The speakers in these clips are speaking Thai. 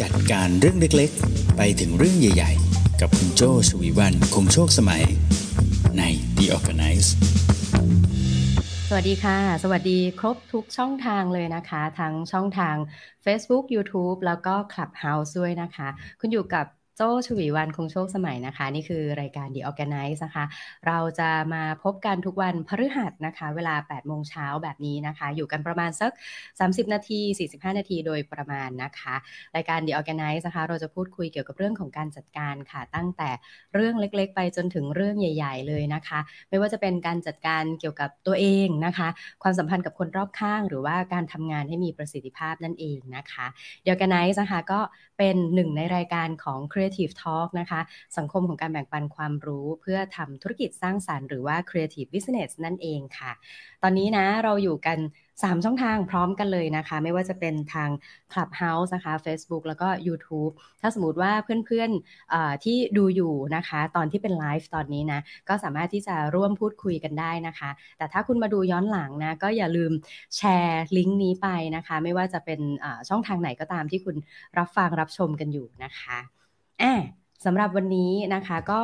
จัดการเรื่องเล็กๆ ไปถึงเรื่องใหญ่ ๆ กับคุณโจชวีวันคงโชคสมัย ใน The Organize สวัสดีค่ะ สวัสดีครบทุกช่องทางเลยนะคะ ทั้งช่องทาง Facebook YouTube แล้วก็ Clubhouse ด้วยนะคะ คุณอยู่กับ โจชวีวันคงโชคสมัยนะคะ นี่คือรายการ The Organize นะคะ เราจะมาพบกันทุกวันพฤหัสนะคะ เวลา 8 โมงเช้าแบบนี้นะคะ อยู่กันประมาณสัก 30 นาที 45 นาทีโดยประมาณนะคะ รายการ The Organize นะคะ เราจะพูดคุยเกี่ยวกับเรื่องของการจัดการค่ะ ตั้งแต่เรื่องเล็กๆ ไปจนถึงเรื่องใหญ่ ๆ เลยนะคะ ไม่ว่าจะเป็นการจัดการเกี่ยวกับตัวเองนะคะ ความสัมพันธ์กับคนรอบข้าง หรือว่าการทำงานให้มีประสิทธิภาพนั่นเองนะคะ The Organize นะคะก็เป็นหนึ่งในรายการของ Creative Talk นะคะ สังคมของการแบ่งปันความรู้เพื่อทำธุรกิจสร้างสารรค์หรือว่า Creative Business นั่นเองค่ะ ตอนนี้นะเราอยู่กัน 3 ช่องทางพร้อมกันเลยนะคะ ไม่ว่าจะเป็นทาง Clubhouse นะคะ Facebook แล้วก็ YouTube ถ้าสมมติว่าเพื่อนๆที่ดูอยู่นะคะ ตอนที่เป็นไลฟ์ตอนนี้นะ ก็สามารถที่จะร่วมพูดคุยกันได้นะคะ แต่ถ้าคุณมาดูย้อนหลังนะ ก็อย่าลืมแชร์ลิงก์นี้ไปนะคะ ไม่ว่าจะเป็นช่องทางไหนก็ตามที่คุณรับฟังรับชมกันอยู่นะคะ อ่าสำหรับวันนี้นะคะก็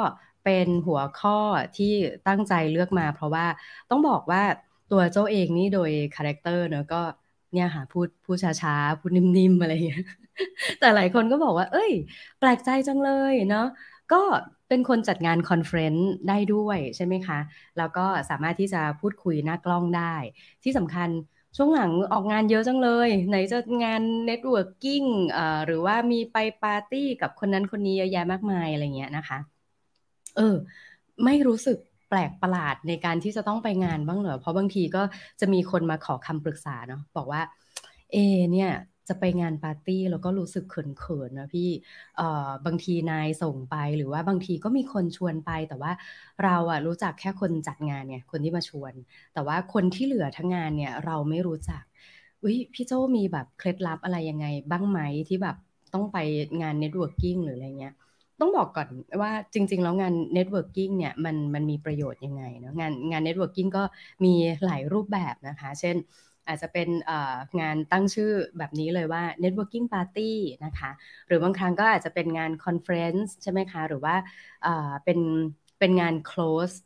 เป็นหัวข้อที่ตั้งใจเลือกมา เพราะว่าต้องบอกว่าตัวเจ้าเองนี่โดย character เนอะก็เนี่ยค่ะพูดพูดช้าๆ พูดนิ่มๆ อะไรอย่างเงี้ยแต่หลายคนก็บอกว่า เอ้ย แปลกใจจังเลยเนาะก็เป็นคนจัดงาน conference ได้ด้วยใช่ไหมคะ แล้วก็สามารถที่จะพูดคุยหน้ากล้องได้ ที่สำคัญ ช่วงหลังออกงานเยอะจังเลย ไหนจะงาน networkingหรือว่ามีไปปาร์ตี้กับคนนั้นคนนี้เยอะแยะมากมายอะไรเงี้ยนะคะ เออ ไม่รู้สึกแปลกประหลาดในการที่จะต้องไปงานบ้างเหรอ เพราะบางทีก็จะมีคนมาขอคำปรึกษาเนาะบอกว่า เอเนี่ย จะไปงานปาร์ตี้แล้วก็รู้สึกเขินๆนะพี่เอ่อบางทีนายส่งไปหรือว่าบางทีก็มีคนชวนไป แต่ว่าเราอะรู้จักแค่คนจัดงานเนี่ยคนที่มาชวน แต่ว่าคนที่เหลือทั้งงานเนี่ยเราไม่รู้จักอุ้ยพี่โจมีแบบเคล็ดลับอะไรยังไง บ้างไหมที่แบบต้องไปงาน networking หรืออะไรเงี้ยต้องบอกก่อนว่าจริง ๆ แล้วงาน networking เนี่ยมันมันมีประโยชน์ยังไงเนาะงานงาน networking ก็มีหลายรูปแบบนะคะ เช่น อาจจะเป็นงานตั้งชื่อแบบนี้เลยว่า networking party นะคะ หรือบางครั้งก็อาจจะเป็นงาน conference ใช่ไหมคะ หรือว่าเป็นเป็นงาน close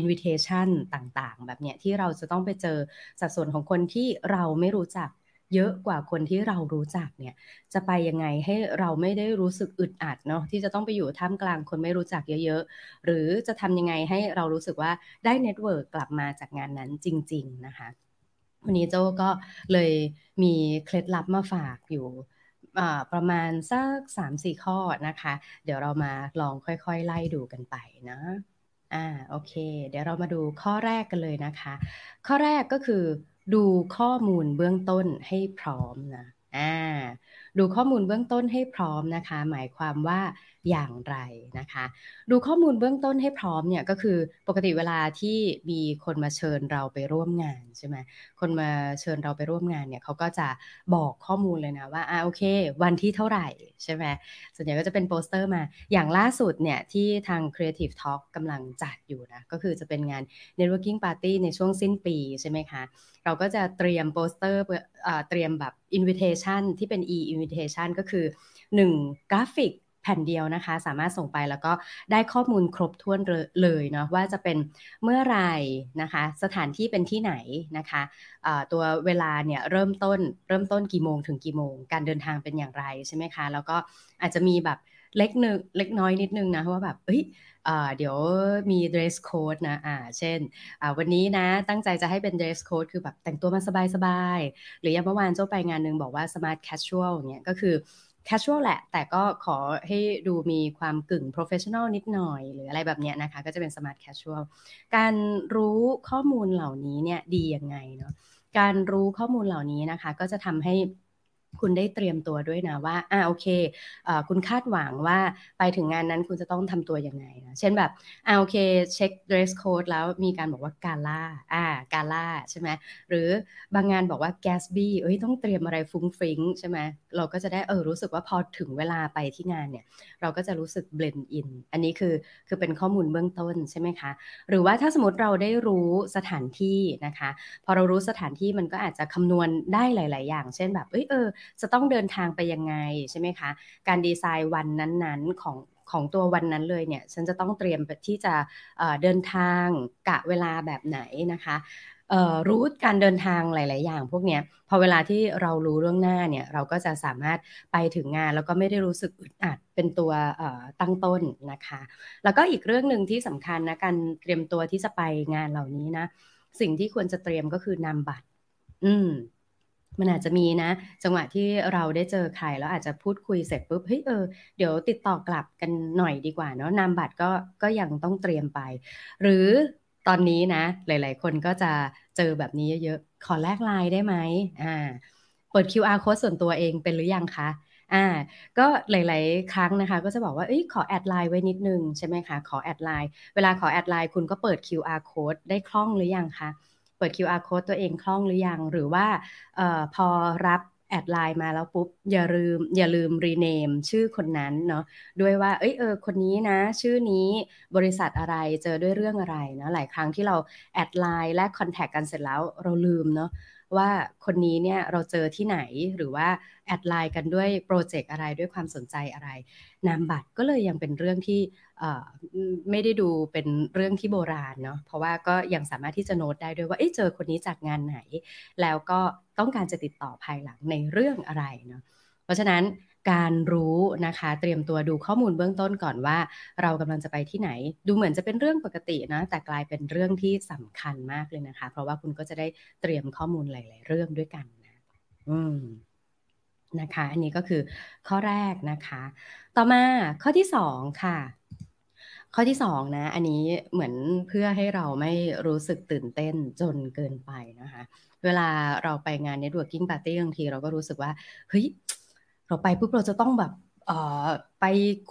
invitation ต่างๆ แบบเนี้ยที่เราจะต้องไปเจอสัดส่วนของคนที่เราไม่รู้จักเยอะกว่าคนที่เรารู้จักเนี่ยจะไปยังไงให้เราไม่ได้รู้สึกอึดอัดเนาะที่จะต้องไปอยู่ท่ามกลางคนไม่รู้จักเยอะๆ หรือจะทำยังไงให้เรารู้สึกว่าได้ network กลับมาจากงานนั้นจริง ๆ นะคะ วันนี้โจก็เลยมีเคล็ดลับมาฝากอยู่ประมาณสักสามสี่ข้อนะคะ เดี๋ยวเรามาลองค่อยๆ ไล่ดูกันไปนะอ่าโอเค เดี๋ยวเรามาดูข้อแรกกันเลยนะคะ ข้อแรกก็คือดูข้อมูลเบื้องต้นให้พร้อมนะอ่าดูข้อมูลเบื้องต้นให้พร้อมนะคะ หมายความว่า อย่างไรนะคะ ดูข้อมูลเบื้องต้นให้พร้อมเนี่ยก็คือปกติเวลาที่มีคนมาเชิญเราไปร่วมงานใช่ไหมคนมาเชิญเราไปร่วมงานเนี่ยเขาก็จะบอกข้อมูลเลยนะว่าอ่าโอเค วันที่เท่าไหร่ใช่ไหมส่วนใหญ่ก็จะเป็นโปสเตอร์มาอย่างล่าสุดเนี่ยที่ทาง Creative Talk กำลังจัดอยู่นะ ก็คือจะเป็นงาน Networking Party ในช่วงสิ้นปีใช่ไหมคะ เราก็จะเตรียมโปสเตอร์เตรียมแบบ invitation ที่เป็น e invitation ก็คือ 1 กราฟิก แผ่นเดียวนะคะ สามารถส่งไปแล้วก็ได้ข้อมูลครบถ้วนเลยเนาะว่าจะเป็นเมื่อไรนะคะ สถานที่เป็นที่ไหนนะคะตัวเวลาเนี่ยเริ่มต้นเริ่มต้นกี่โมงถึงกี่โมง การเดินทางเป็นอย่างไรใช่ไหมคะ แล้วก็อาจจะมีแบบเล็กนึงเล็กน้อยนิดนึงนะว่าแบบเฮ้ยเดี๋ยวมี dress code นะอ่าเช่นวันนี้นะตั้งใจจะให้เป็น dress code คือแบบแต่งตัวมาสบายๆ หรืออย่างเมื่อวานเจ้าไปงานหนึ่งบอกว่า smart casual เนี่ยก็คือ แคชชวลแหละ แต่ก็ขอให้ดูมีความกึ่ง professional นิดหน่อย หรืออะไรแบบนี้นะคะ ก็จะเป็น smart casual การรู้ข้อมูลเหล่านี้เนี่ยดียังไงเนาะการรู้ข้อมูลเหล่านี้นะคะ ก็จะทำให้ คุณได้เตรียมตัวด้วยนะว่า อ่าโอเคอคุณคาดหวังว่าไปถึงงานนั้นคุณจะต้องทำตัวยังไงนะ เช่นแบบ อ่าโอเค เช็ค dress code แล้วมีการบอกว่ากาล่า อ่า กาล่าใช่ไหม หรือบางงานบอกว่า Gatsby เอ้ยต้องเตรียมอะไรฟุ้งฟิ้งใช่ไหม เราก็จะได้เออรู้สึกว่าพอถึงเวลาไปที่งานเนี่ย เราก็จะรู้สึก blend in อันนี้คือคือเป็นข้อมูลเบื้องต้นใช่ไหมคะ หรือว่าถ้าสมมติเราได้รู้สถานที่นะคะ พอเรารู้สถานที่มันก็อาจจะคำนวณได้หลาย ๆ อย่าง เช่นแบบ เอ้ยเออจะต้องเดินทางไปยังไงใช่ไหมคะ การดีไซน์วันนั้นๆของของตัววันนั้นเลยเนี่ย ฉันจะต้องเตรียมที่จะเดินทางกะเวลาแบบไหนนะคะรู้การเดินทางหลาย ๆ อย่าง พวกเนี้ยพอเวลาที่เรารู้เรื่องหน้าเนี่ยเราก็จะสามารถไปถึงงาน แล้วก็ไม่ได้รู้สึกอึดอัดเป็นตัวตั้งต้นนะคะ แล้วก็อีกเรื่องหนึ่งที่สำคัญนะการเตรียมตัวที่จะไปงานเหล่านี้นะ สิ่งที่ควรจะเตรียมก็คือนำบัตร อืม มันอาจจะมีนะ จังหวะที่เราได้เจอใครแล้วอาจจะพูดคุยเสร็จปุ๊บเฮ้ยเออเดี๋ยวติดต่อกลับกันหน่อยดีกว่าเนาะนามบัตรก็ก็ยังต้องเตรียมไป หรือตอนนี้นะ หลาย ๆ คนก็จะเจอแบบนี้เยอะๆขอแลกไลน์ได้ไหมอ่าเปิด QR code ส่วนตัวเองเป็นหรือยังคะอ่าก็หลาย ๆ ครั้งนะคะ ก็จะบอกว่าเอ้ยขอ add LINE ไว้นิดนึงใช่ไหมคะขอ add LINE เวลาขอ add LINE คุณก็เปิด QR code ได้คล่องหรือยังคะ เปิด QR code ตัวเองคล่องหรือยัง หรือว่าออพอรับ add LINE มาแล้วปุ๊บ อย่าลืมอย่าลืม rename ชื่อคนนั้นเนาะด้วยว่า เอ้ยเออคนนี้นะ ชื่อนี้บริษัทอะไรเจอด้วยเรื่องอะไรนะหลายครั้งที่เราadd LINE แลก contact กันเสร็จแล้วเราลืมเนาะ ว่าคนนี้เนี่ยเราเจอที่ไหนหรือว่า add LINE กันด้วย project อะไรด้วยความสนใจอะไร นามบัตรก็เลยยังเป็นเรื่องที่ไม่ได้ดูเป็นเรื่องที่โบราณเนาะเพราะว่าก็ยังสามารถที่จะโน้ตได้ด้วยว่าเจอคนนี้จากงานไหน แล้วก็ต้องการจะติดต่อภายหลังในเรื่องอะไรเนาะเพราะฉะนั้น การรู้นะคะ เตรียมตัวดูข้อมูลเบื้องต้นก่อนว่า เรากำลังจะไปที่ไหน ดูเหมือนจะเป็นเรื่องปกตินะ แต่กลายเป็นเรื่องที่สำคัญมากเลยนะคะ เพราะว่าคุณก็จะได้เตรียมข้อมูลหลาย ๆ เรื่องด้วยกันนะอืมนะคะ อันนี้ก็คือข้อแรกนะคะ ต่อมาข้อที่สองค่ะข้อที่สองนะ อันนี้เหมือนเพื่อให้เราไม่รู้สึกตื่นเต้นจนเกินไปนะคะ เวลาเราไปงาน networking party บางทีเราก็รู้สึกว่า เฮ้ย เราไปปุ๊บเราจะต้องแบบไป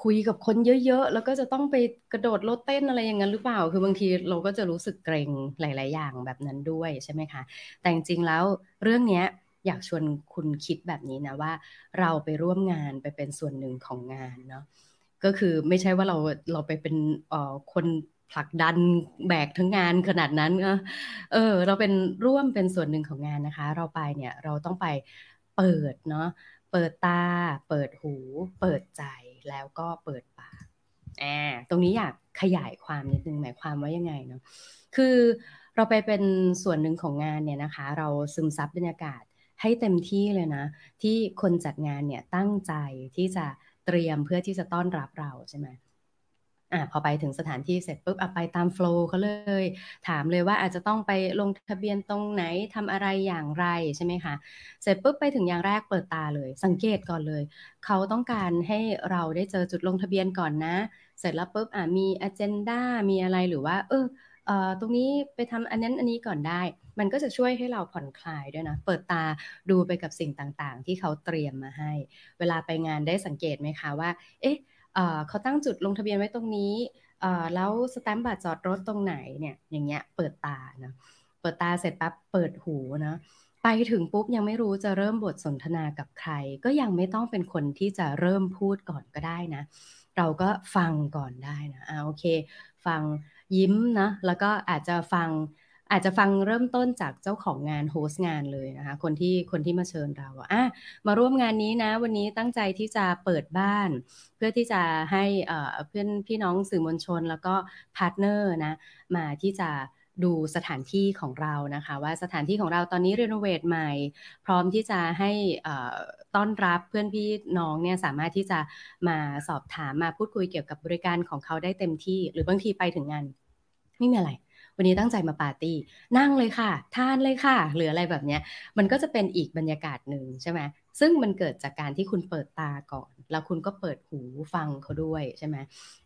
คุยกับคนเยอะๆ แล้วก็จะต้องไปกระโดดรถเต้นอะไรอย่างนั้นหรือเปล่า คือบางทีเราก็จะรู้สึกเกรงหลาย ๆ อย่างแบบนั้นด้วยใช่ไหมคะ แต่จริงๆ แล้วเรื่องนี้อยากชวนคุณคิดแบบนี้นะว่า เราไปร่วมงานไปเป็นส่วนหนึ่งของงานเนาะ ก็คือไม่ใช่ว่าเราเราไปเป็นคนผลักดันแบกทั้งงานขนาดนั้น เออ เราเป็นร่วมเป็นส่วนหนึ่งของงานนะคะ เราไปเนี่ยเราต้องไปเปิดเนาะ เปิดตา เปิดหู เปิดใจแล้วก็เปิดปากแอบตรงนี้อยากขยายความนิดนึงหมายความว่ายังไงเนาะคือเราไปเป็นส่วนหนึ่งของงานเนี่ยนะคะ เราซึมซับบรรยากาศให้เต็มที่เลยนะ ที่คนจัดงานเนี่ยตั้งใจที่จะเตรียมเพื่อที่จะต้อนรับเราใช่ไหม อ่าพอไปถึงสถานที่เสร็จปุ๊บเอาไปตามโฟล์เขาเลย ถามเลยว่าอาจจะต้องไปลงทะเบียนตรงไหนทำอะไรอย่างไรใช่ไหมคะ เสร็จปุ๊บไปถึงอย่างแรกเปิดตาเลย สังเกตก่อนเลย เขาต้องการให้เราได้เจอจุดลงทะเบียนก่อนนะ เสร็จแล้วปุ๊บอ่ามีอ g e n d a มีอะไรหรือว่า เออเอ่อตรงนี้ไปทำอันนั้นอันนี้ก่อนได้ มันก็จะช่วยให้เราผ่อนคลายด้วยนะ เปิดตาดูไปกับสิ่งต่างๆ ที่เขาเตรียมมาให้ เวลาไปงานได้สังเกตไหมคะว่า เอ๊ะ เขาตั้งจุดลงทะเบียนไว้ตรงนี้แล้วสแตมป์บัตรจอดรถตรงไหนเนี่ย อย่างเงี้ยเปิดตานะเปิดตาเสร็จปั๊บเปิดหูนะไปถึงปุ๊บยังไม่รู้จะเริ่มบทสนทนากับใคร ก็ยังไม่ต้องเป็นคนที่จะเริ่มพูดก่อนก็ได้นะ เราก็ฟังก่อนได้นะอ่าโอเค ฟังยิ้มนะแล้วก็อาจจะฟัง อาจจะฟังเริ่มต้นจากเจ้าของงานโฮสต์งานเลยนะคะ คนที่คนที่มาเชิญเราอะมาร่วมงานนี้นะ วันนี้ตั้งใจที่จะเปิดบ้าน เพื่อที่จะให้เพื่อนพี่น้องสื่อมวลชน แล้วก็ partner นะ มาที่จะดูสถานที่ของเรานะคะ ว่าสถานที่ของเราตอนนี้ renovate ใหม่ พร้อมที่จะให้ต้อนรับเพื่อนพี่น้องเนี่ยสามารถที่จะมาสอบถามมาพูดคุยเกี่ยวกับบริการของเขาได้เต็มที่ หรือบางทีไปถึงงาน ไม่มีอะไร วันนี้ตั้งใจมาปาร์ตี้ นั่งเลยค่ะ ทานเลยค่ะ หรืออะไรแบบนี้มันก็จะเป็นอีกบรรยากาศหนึ่งใช่ไหมซึ่งมันเกิดจากการที่คุณเปิดตาก่อน แล้วคุณก็เปิดหูฟังเขาด้วยใช่ไหม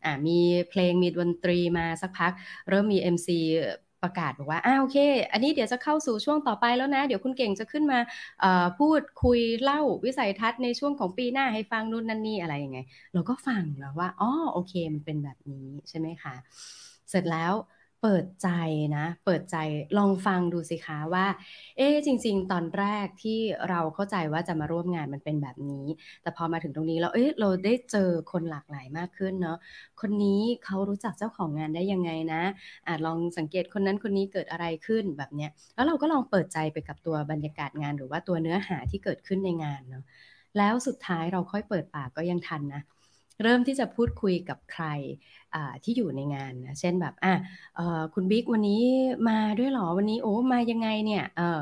อ่ามีเพลงมีดนตรีมาสักพัก เริ่มมี MC ประกาศบอกว่าอ้าโอเค อันนี้เดี๋ยวจะเข้าสู่ช่วงต่อไปแล้วนะ เดี๋ยวคุณเก่งจะขึ้นมาพูดคุยเล่าวิสัยทัศน์ในช่วงของปีหน้าให้ฟังนู่นนั่นนี่อะไรยังไง เราก็ฟังแล้วว่าอ๋อโอเค มันเป็นแบบนี้ใช่ไหมคะ เสร็จแล้ว เปิดใจนะ เปิดใจลองฟังดูสิคะว่า เอ๊จริง ๆ ตอนแรกที่เราเข้าใจว่าจะมาร่วมงานมันเป็นแบบนี้ แต่พอมาถึงตรงนี้แล้วเอ๊ะเราได้เจอคนหลากหลายมากขึ้นเนาะคนนี้เขารู้จักเจ้าของงานได้ยังไงนะอาจลองสังเกตคนนั้นคนนี้เกิดอะไรขึ้นแบบเนี้ยแล้วเราก็ลองเปิดใจไปกับตัวบรรยากาศงาน หรือว่าตัวเนื้อหาที่เกิดขึ้นในงานเนาะแล้วสุดท้ายเราค่อยเปิดปากก็ยังทันนะ เริ่มที่จะพูดคุยกับใครที่อยู่ในงานนะเช่นแบบอะคุณบิ๊กวันนี้มาด้วยหรอวันนี้โอ้มายังไงเนี่ยเออ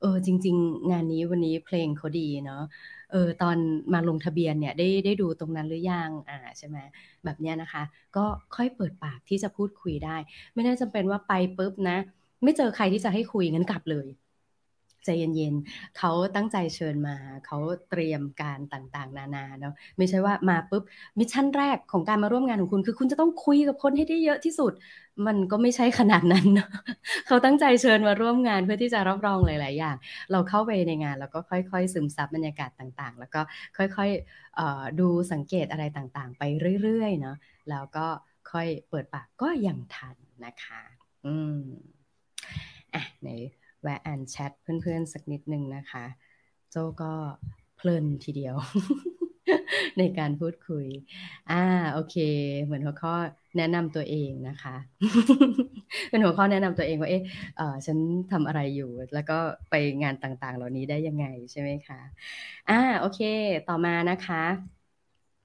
เออจริง ๆ งานนี้วันนี้เพลงเขาดีเนาะเออตอนมาลงทะเบียนเนี่ยได้ได้ดูตรงนั้นหรือยังอ่าใช่ไหมแบบเนี้ยนะคะ ก็ค่อยเปิดปากที่จะพูดคุยได้ ไม่ได้จำเป็นว่าไปปุ๊บนะ ไม่เจอใครที่จะให้คุยงั้นกลับเลย ใจเย็นๆเขาตั้งใจเชิญมาเขาเตรียมการต่างๆ นานาเนาะไม่ใช่ว่ามาปุ๊บmission แรกของการมาร่วมงานของคุณ คือคุณจะต้องคุยกับคนให้ได้เยอะที่สุด มันก็ไม่ใช่ขนาดนั้นเนาะเขาตั้งใจเชิญมาร่วมงานเพื่อที่จะรับรองหลาย ๆ อย่าง เราเข้าไปในงานแล้วก็ค่อย ๆ ซึมซับบรรยากาศต่างๆ แล้วก็ค่อยๆดูสังเกตอะไรต่างๆ ไปเรื่อยๆเนาะแล้วก็ค่อยเปิดปากก็ยังทันนะคะ อืมอะใน แวะอ่านแชทเพื่อนๆ สักนิดนึงนะคะ โจก็เพลินทีเดียว ในการพูดคุย อ่าโอเค เหมือนหัวข้อแนะนำตัวเองนะคะ เป็นหัวข้อแนะนำตัวเองว่าเอ๊ะฉันทำอะไรอยู่ แล้วก็ไปงานต่างๆ เหล่านี้ได้ยังไงใช่ไหมคะอ่าโอเค ต่อมานะคะ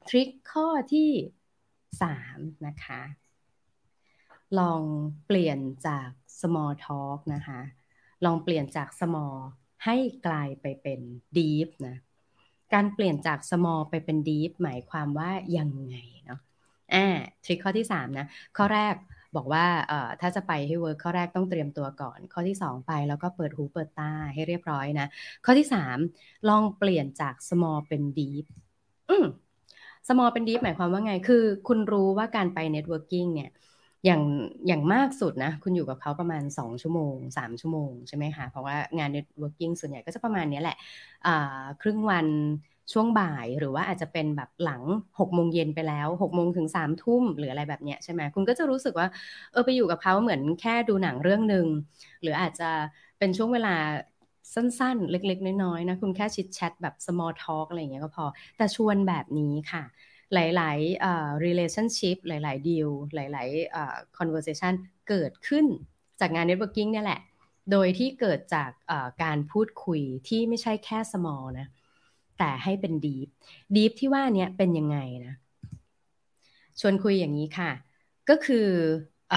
ทริคข้อที่สามนะคะ ลองเปลี่ยนจาก small talk นะคะ ลองเปลี่ยนจาก small ให้กลายไปเป็น deep นะการเปลี่ยนจาก small ไปเป็น deep หมายความว่ายังไงเนาะอ่าทริคข้อที่3นะข้อแรกบอกว่าเอ่อถ้าจะไปให้เวิร์กข้อแรกต้องเตรียมตัวก่อน ข้อที่ 2 ไปแล้วก็เปิดหูเปิดตาให้เรียบร้อยนะ ข้อที่ 3 ลองเปลี่ยนจาก small เป็น deep อืม small เป็น deep หมายความว่าไง คือ คุณรู้ว่าการไป networking เนี่ย อย่างอย่างมากสุดนะ คุณอยู่กับเขาประมาณ 2 ชั่วโมง 3 ชั่วโมงใช่ไหมคะ เพราะว่างาน networking ส่วนใหญ่ก็จะประมาณนี้แหละครึ่งวันช่วงบ่ายหรือว่าอาจจะเป็นแบบหลัง6โมงเย็นไปแล้ว6โมงถึง3ทุ่มหรืออะไรแบบเนี้ยใช่ไหมคุณก็จะรู้สึกว่าเออไปอยู่กับเขาเหมือนแค่ดูหนังเรื่องหนึ่งหรืออาจจะเป็นช่วงเวลาสั้นๆ เล็ก ๆ น้อยๆนะคุณแค่ชิดแชทแบบ small talk อะไรอย่างเงี้ยก็พอ แต่ชวนแบบนี้ค่ะ หลายๆ relationship หลาย ๆ deal หลาย ๆ conversation เกิดขึ้นจากงาน networking เนี่ยแหละ โดยที่เกิดจากการพูดคุยที่ไม่ใช่แค่ small นะ แต่ให้เป็น deep deep ที่ว่านี้เป็นยังไงนะ ชวนคุยอย่างนี้ค่ะ ก็คืออ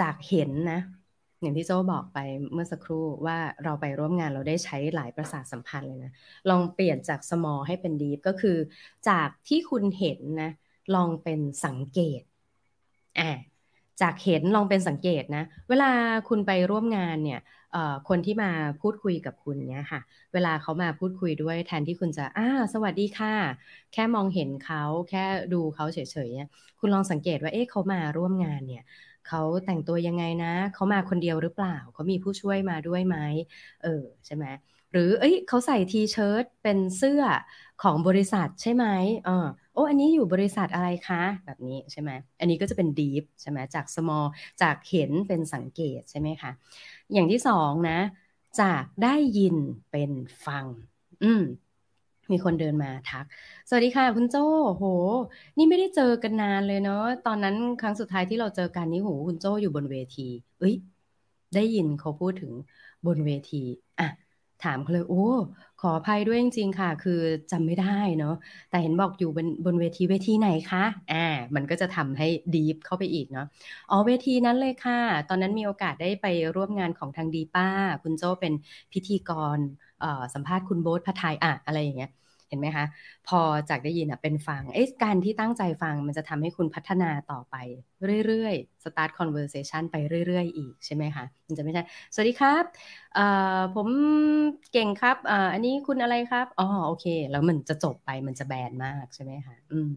จากเห็นนะ อย่างที่โจบอกไปเมื่อสักครู่ว่าเราไปร่วมงานเราได้ใช้หลายประสาทสัมพันธ์เลยนะ ลองเปลี่ยนจาก small ให้เป็น deep ก็คือ จากที่คุณเห็นนะ ลองเป็นสังเกตอ่าจากเห็นลองเป็นสังเกตนะ เวลาคุณไปร่วมงานเนี่ยคนที่มาพูดคุยกับคุณเนี่ยค่ะ เวลาเขามาพูดคุยด้วยแทนที่คุณจะอ่าสวัสดีค่ะ แค่มองเห็นเขาแค่ดูเขาเฉยๆเนี่ยคุณลองสังเกตว่าเอ๊ะเขามาร่วมงานเนี่ย เขาแต่งตัวยังไงนะ เขามาคนเดียวหรือเปล่า เขามีผู้ช่วยมาด้วยไหมเออใช่ไหมหรือเอ้ยเขาใส่ทีเชิ้ตเป็นเสื้อของบริษัทใช่ไหมเออโอ้อันนี้อยู่บริษัทอะไรคะ แบบนี้ใช่ไหมอันนี้ก็จะเป็น deep ใช่ไหมจาก small จากเห็นเป็นสังเกตใช่ไหมคะอย่างที่สองนะ จากได้ยินเป็นฟัง อืม มีคนเดินมาทัก สวัสดีค่ะ คุณโจ้โห นี่ไม่ได้เจอกันนานเลยเนาะ ตอนนั้นครั้งสุดท้ายที่เราเจอกันนี่โห คุณโจ้อยู่บนเวที เอ้ย ได้ยินเขาพูดถึงบนเวที อะ ถามเขาเลย โอ้ ขออภัยด้วยจริงๆค่ะ คือจำไม่ได้เนาะ แต่เห็นบอกอยู่บนบนเวทีเวทีไหนคะ อ่า มันก็จะทำให้ดีฟเข้าไปอีกเนาะ อ๋อ เวทีนั้นเลยค่ะ ตอนนั้นมีโอกาสได้ไปร่วมงานของทางดีป้า คุณโจ้เป็นพิธีกร สัมภาษณ์คุณโบ๊ทพัทไทยอะอะไรอย่างเงี้ยเห็นไหมคะ พอจากได้ยินอะเป็นฟังเอ๊ะการที่ตั้งใจฟังมันจะทำให้คุณพัฒนาต่อไปเรื่อยๆ start conversation ไปเรื่อย ๆ อีกใช่ไหมคะ มันจะไม่ใช่ สวัสดีครับผมเก่งครับอันนี้คุณอะไรครับ อ๋อ โอเค แล้วมันจะจบไปมันจะแบนมากใช่ไหมคะ อืม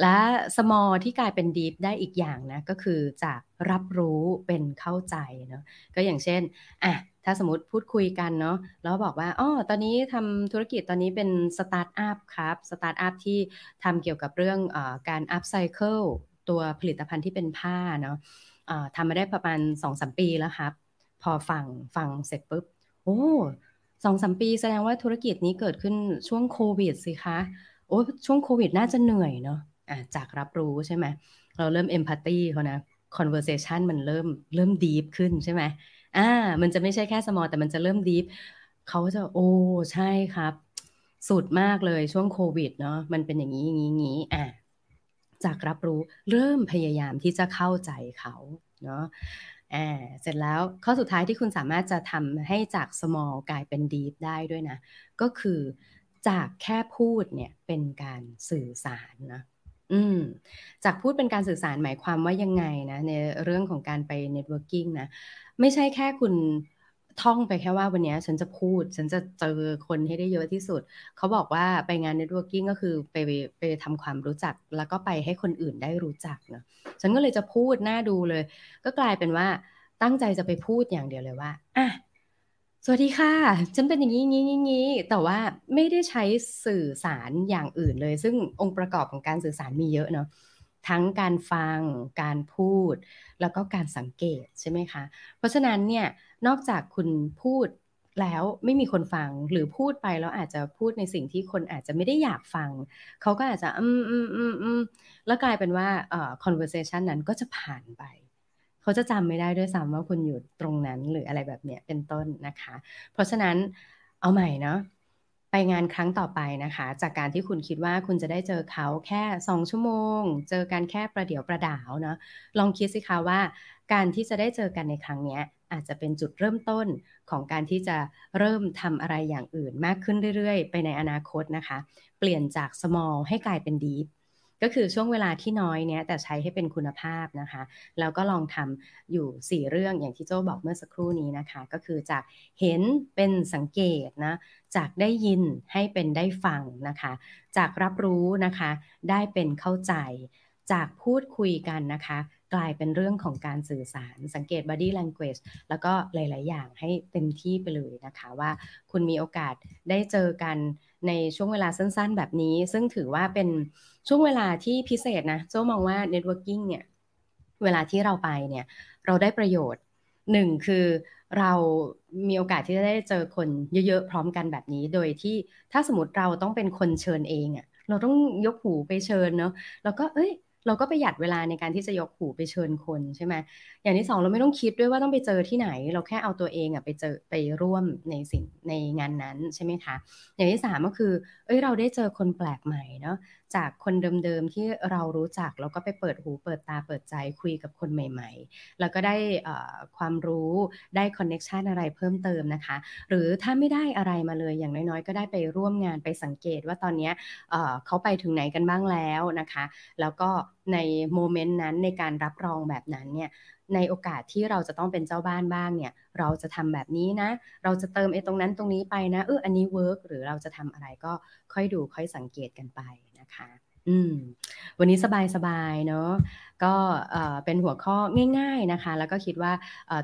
และ small ที่กลายเป็น deep ได้อีกอย่างนะ ก็คือจากรับรู้เป็นเข้าใจเนาะก็อย่างเช่น อะ ถ้าสมมติพูดคุยกันเนาะแล้วบอกว่าอ๋อตอนนี้ทำธุรกิจตอนนี้เป็นสตาร์ทอัพครับสตาร์ทอัพที่ทำเกี่ยวกับเรื่องอการ upcycle ตัวผลิตภัณฑ์ที่เป็นผ้าเนาะทำมาได้ประมาณสองสามปีแล้วครับ พอฟังฟังเสร็จปุ๊บ โอ้สองสามปีแสดงว่าธุรกิจนี้เกิดขึ้นช่วงโควิดสิคะโอ้ช่วงโควิดน่าจะเหนื่อยเนาะะจากรับรู้ใช่ไหมเราเริ่ม empathy เขานะ conversation มันเริ่มเริ่ม deep ขึ้นใช่ไหม อ่า มันจะไม่ใช่แค่ small แต่มันจะเริ่ม deepเขาจะโอ้ใช่ครับ สุดมากเลยช่วงโควิดเนาะมันเป็นอย่างนี้อย่างนี้อย่างนี้อ่าจากรับรู้เริ่มพยายามที่จะเข้าใจเขาเนาะอ่าเสร็จแล้วข้อสุดท้ายที่คุณสามารถจะทำให้จาก small กลายเป็น deep ได้ด้วยนะ ก็คือจากแค่พูดเนี่ยเป็นการสื่อสารนะอืมจากพูดเป็นการสื่อสารหมายความว่ายังไงนะ ในเรื่องของการไป networking นะ ไม่ใช่แค่คุณท่องไปแค่ว่าวันนี้ฉันจะพูด ฉันจะเจอคนให้ได้เยอะที่สุด เขาบอกว่าไปงาน networking ก็คือไปไปทำความรู้จัก แล้วก็ไปให้คนอื่นได้รู้จักเนาะฉันก็เลยจะพูดน่าดูเลย ก็กลายเป็นว่าตั้งใจจะไปพูดอย่างเดียวเลยว่าอะสวัสดีค่ะ ฉันเป็นอย่างนี้งี้งี้แต่ว่าไม่ได้ใช้สื่อสารอย่างอื่นเลย ซึ่งองค์ประกอบของการสื่อสารมีเยอะเนาะ ทั้งการฟัง การพูด แล้วก็การสังเกตใช่ไหมคะ เพราะฉะนั้นเนี่ยนอกจากคุณพูดแล้วไม่มีคนฟังหรือพูดไปแล้วอาจจะพูดในสิ่งที่คนอาจจะไม่ได้อยากฟัง เขาก็อาจจะอืมอืมอืมอืมแล้วกลายเป็นว่าเอ่อ conversation นั้นก็จะผ่านไป เขาจะจำไม่ได้ด้วยซ้ำว่าคุณอยู่ตรงนั้นหรืออะไรแบบเนี้ยเป็นต้นนะคะ เพราะฉะนั้นเอาใหม่เนาะ ไปงานครั้งต่อไปนะคะ จากการที่คุณคิดว่าคุณจะได้เจอเขาแค่สองชั่วโมง เจอกันแค่ประเดี๋ยวประดาวเนาะลองคิดสิคะว่า การที่จะได้เจอกันในครั้งนี้อาจจะเป็นจุดเริ่มต้นของการที่จะเริ่มทำอะไรอย่างอื่นมากขึ้นเรื่อยๆ ไปในอนาคตนะคะ เปลี่ยนจาก small ให้กลายเป็น deep ก็คือช่วงเวลาที่น้อยเนี้ยแต่ใช้ให้เป็นคุณภาพนะคะ แล้วก็ลองทำอยู่ 4 เรื่องอย่างที่โจ้บอกเมื่อสักครู่นี้นะคะ ก็คือจากเห็นเป็นสังเกตนะจากได้ยินให้เป็นได้ฟังนะคะ จากรับรู้นะคะ ได้เป็นเข้าใจ จากพูดคุยกันนะคะ กลายเป็นเรื่องของการสื่อสาร สังเกต body language แล้วก็หลาย ๆ อย่างให้เต็มที่ไปเลยนะคะว่าคุณมีโอกาสได้เจอกันในช่วงเวลาสั้น ๆ แบบนี้ ซึ่งถือว่าเป็นช่วงเวลาที่พิเศษนะโจมองว่า networking เนี่ยเวลาที่เราไปเนี่ยเราได้ประโยชน์หนึ่งคือเรามีโอกาสที่จะได้เจอคนเยอะๆ พร้อมกันแบบนี้ โดยที่ถ้าสมมติเราต้องเป็นคนเชิญเองอะ่ะเราต้องยกหูไปเชิญเนาะแล้วก็เอ้ย เราก็ประหยัดเวลาในการที่จะยกหูไปเชิญคนใช่ไหมอย่างที่สองเราไม่ต้องคิดด้วยว่าต้องไปเจอที่ไหน เราแค่เอาตัวเองอะไปเจอไปร่วมในสิ่งในงานนั้นใช่ไหมคะ อย่างที่สามก็คือ เอ้ยเราได้เจอคนแปลกใหม่เนาะ จากคนเดิมๆที่เรารู้จักแล้วก็ไปเปิดหูเปิดตาเปิดใจคุยกับคนใหม่ๆ แล้วก็ได้ความรู้ได้ connection อะไรเพิ่มเติมนะคะ หรือถ้าไม่ได้อะไรมาเลยอย่างน้อยๆ ก็ได้ไปร่วมงานไปสังเกตว่าตอนนี้เขาไปถึงไหนกันบ้างแล้วนะคะ แล้วก็ใน moment นั้นในการรับรองแบบนั้นเนี่ยในโอกาสที่เราจะต้องเป็นเจ้าบ้านบ้างเนี่ย เราจะทำแบบนี้นะ เราจะเติมไอ้ตรงนั้นตรงนี้ไปนะ เอออันนี้ work หรือเราจะทำอะไรก็ค่อยดูค่อยสังเกตกันไป นะคะ อืม วันนี้สบายๆเนาะก็เป็นหัวข้อง่าย ๆนะคะ แล้วก็คิดว่า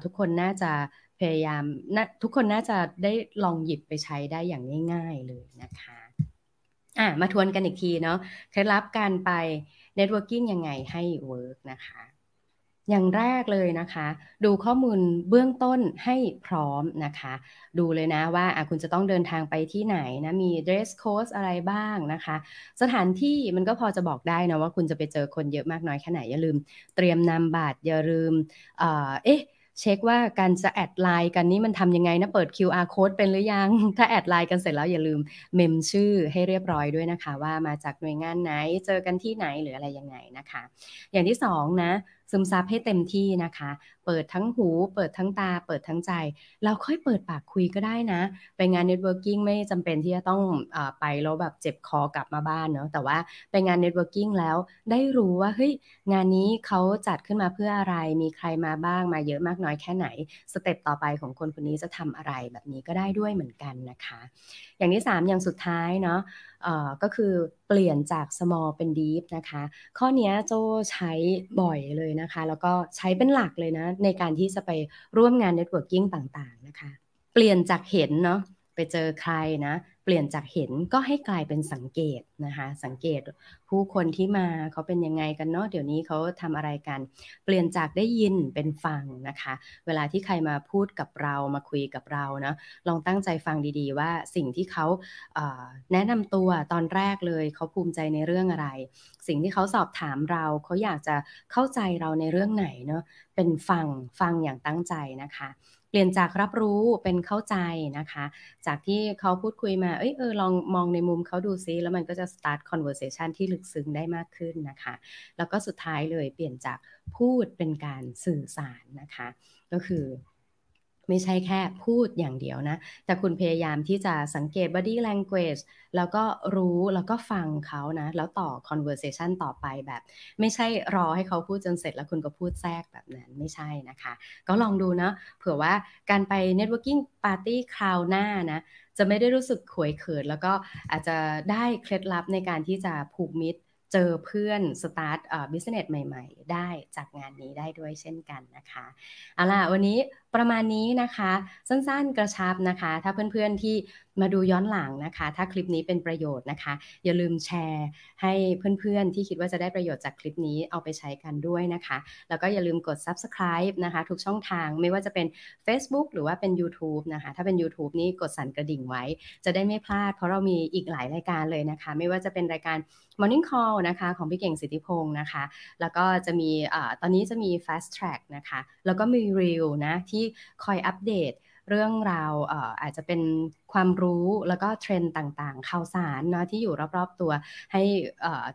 ทุกคนน่าจะพยายามทุกคนน่าจะได้ลองหยิบไปใช้ได้อย่างง่าย ๆเลยนะคะอะมาทวนกันอีกทีเนาะเคล็ดลับการไป networking ยังไงให้เวิร์กนะคะ อย่างแรกเลยนะคะ ดูข้อมูลเบื้องต้นให้พร้อมนะคะ ดูเลยนะว่าคุณจะต้องเดินทางไปที่ไหนนะ มี dress code อะไรบ้างนะคะ สถานที่มันก็พอจะบอกได้นะว่าคุณจะไปเจอคนเยอะมากน้อยแค่ไหน อย่าลืมเตรียมนำบัตรอย่าลืมเอ๊ะเช็คว่าการจะแอดไลน์กันนี้มันทำยังไงนะ เปิด QR code เป็นหรือยัง ถ้าแอดไลน์กันเสร็จแล้วอย่าลืมเมมชื่อให้เรียบร้อยด้วยนะคะ ว่ามาจากหน่วยงานไหนเจอกันที่ไหนหรืออะไรยังไงนะคะ อย่างที่สองนะ ซึมซับให้เต็มที่นะคะ เปิดทั้งหู เปิดทั้งตา เปิดทั้งใจ เราค่อยเปิดปากคุยก็ได้นะ ไปงาน networking ไม่จำเป็นที่จะต้องอไปแล้วแบบเจ็บคอกลับมาบ้านเนาะแต่ว่าไปงาน networking แล้วได้รู้ว่าเฮ้ยงานนี้เขาจัดขึ้นมาเพื่ออะไรมีใครมาบ้างมาเยอะมากน้อยแค่ไหน step ต่อไปของคนคนนี้จะทำอะไรแบบนี้ก็ได้ด้วยเหมือนกันนะคะ อย่างที่ 3 อย่างสุดท้ายเนาะก็คือเปลี่ยนจาก small เป็น deep นะคะ ข้อนี้โจใช้บ่อยเลยนะคะ แล้วก็ใช้เป็นหลักเลยนะในการที่จะไปร่วมงาน networking ต่างๆนะคะ เปลี่ยนจากเห็นเนาะไปเจอใครนะ เปลี่ยนจากเห็นก็ให้กลายเป็นสังเกตนะคะ สังเกตผู้คนที่มาเขาเป็นยังไงกันเนาะเดี๋ยวนี้เขาทำอะไรกัน เปลี่ยนจากได้ยินเป็นฟังนะคะ เวลาที่ใครมาพูดกับเรามาคุยกับเรานะลองตั้งใจฟังดีๆ ว่าสิ่งที่เขาแนะนำตัวตอนแรกเลยเขาภูมิใจในเรื่องอะไร สิ่งที่เขาสอบถามเราเขาอยากจะเข้าใจเราในเรื่องไหนเนาะเป็นฟังฟังอย่างตั้งใจนะคะ เปลี่ยนจากรับรู้เป็นเข้าใจนะคะ จากที่เขาพูดคุยมา เอ้ยเออลองมองในมุมเขาดูซิ แล้วมันก็จะ start conversation ที่ลึกซึ้งได้มากขึ้นนะคะ แล้วก็สุดท้ายเลยเปลี่ยนจากพูดเป็นการสื่อสารนะคะ ก็คือ ไม่ใช่แค่พูดอย่างเดียวนะ แต่คุณพยายามที่จะสังเกต body language แล้วก็รู้แล้วก็ฟังเขานะ แล้วต่อ conversation ต่อไปแบบ ไม่ใช่รอให้เขาพูดจนเสร็จแล้วคุณก็พูดแทรกแบบนั้นไม่ใช่นะคะ ก็ลองดูนะ เผื่อว่าการไป networking party คราวหน้านะ จะไม่ได้รู้สึกขวยเขิน แล้วก็อาจจะได้เคล็ดลับในการที่จะผูกมิตรเจอเพื่อน start business ใหม่ ๆ ได้จากงานนี้ได้ด้วยเช่นกันนะคะเอาล่ะวันนี้ ประมาณนี้นะคะ สั้นๆกระชับนะคะ ถ้าเพื่อนๆที่มาดูย้อนหลังนะคะ ถ้าคลิปนี้เป็นประโยชน์นะคะ อย่าลืมแชร์ให้เพื่อนๆ ที่คิดว่าจะได้ประโยชน์จากคลิปนี้เอาไปใช้กันด้วยนะคะ แล้วก็อย่าลืมกด subscribe นะคะ ทุกช่องทางไม่ว่าจะเป็น Facebook หรือว่าเป็น YouTube นะคะ ถ้าเป็น YouTube นี่กดสั่นกระดิ่งไว้ จะได้ไม่พลาด เพราะเรามีอีกหลายรายการเลยนะคะ ไม่ว่าจะเป็นรายการ Morning Call นะคะของพี่เก่งสิทธิพงศ์นะคะ แล้วก็จะมีอตอนนี้จะมี Fast Track นะคะ แล้วก็มี Reel นะที่คอยอัปเดตเรื่องราวอาจจะเป็นความรู้แล้วก็เทรนด์ต่างๆ ข่าวสารเนาะที่อยู่รอบๆตัวให้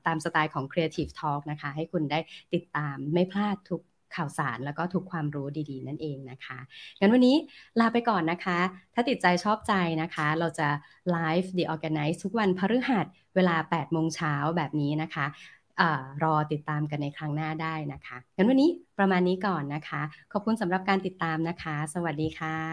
ตามสไตล์ของ Creative Talk นะคะ ให้คุณได้ติดตามไม่พลาดทุกข่าวสารแล้วก็ทุกความรู้ดีๆ นั่นเองนะคะงั้นวันนี้ลาไปก่อนนะคะ ถ้าติดใจชอบใจนะคะ เราจะไลฟ์ The Organize ทุกวันพฤหัสเวลา 8 โมงเช้าแบบนี้นะคะ รอติดตามกันในครั้งหน้าได้นะคะงั้นวันนี้ประมาณนี้ก่อนนะคะ ขอบคุณสำหรับการติดตามนะคะ สวัสดีค่ะ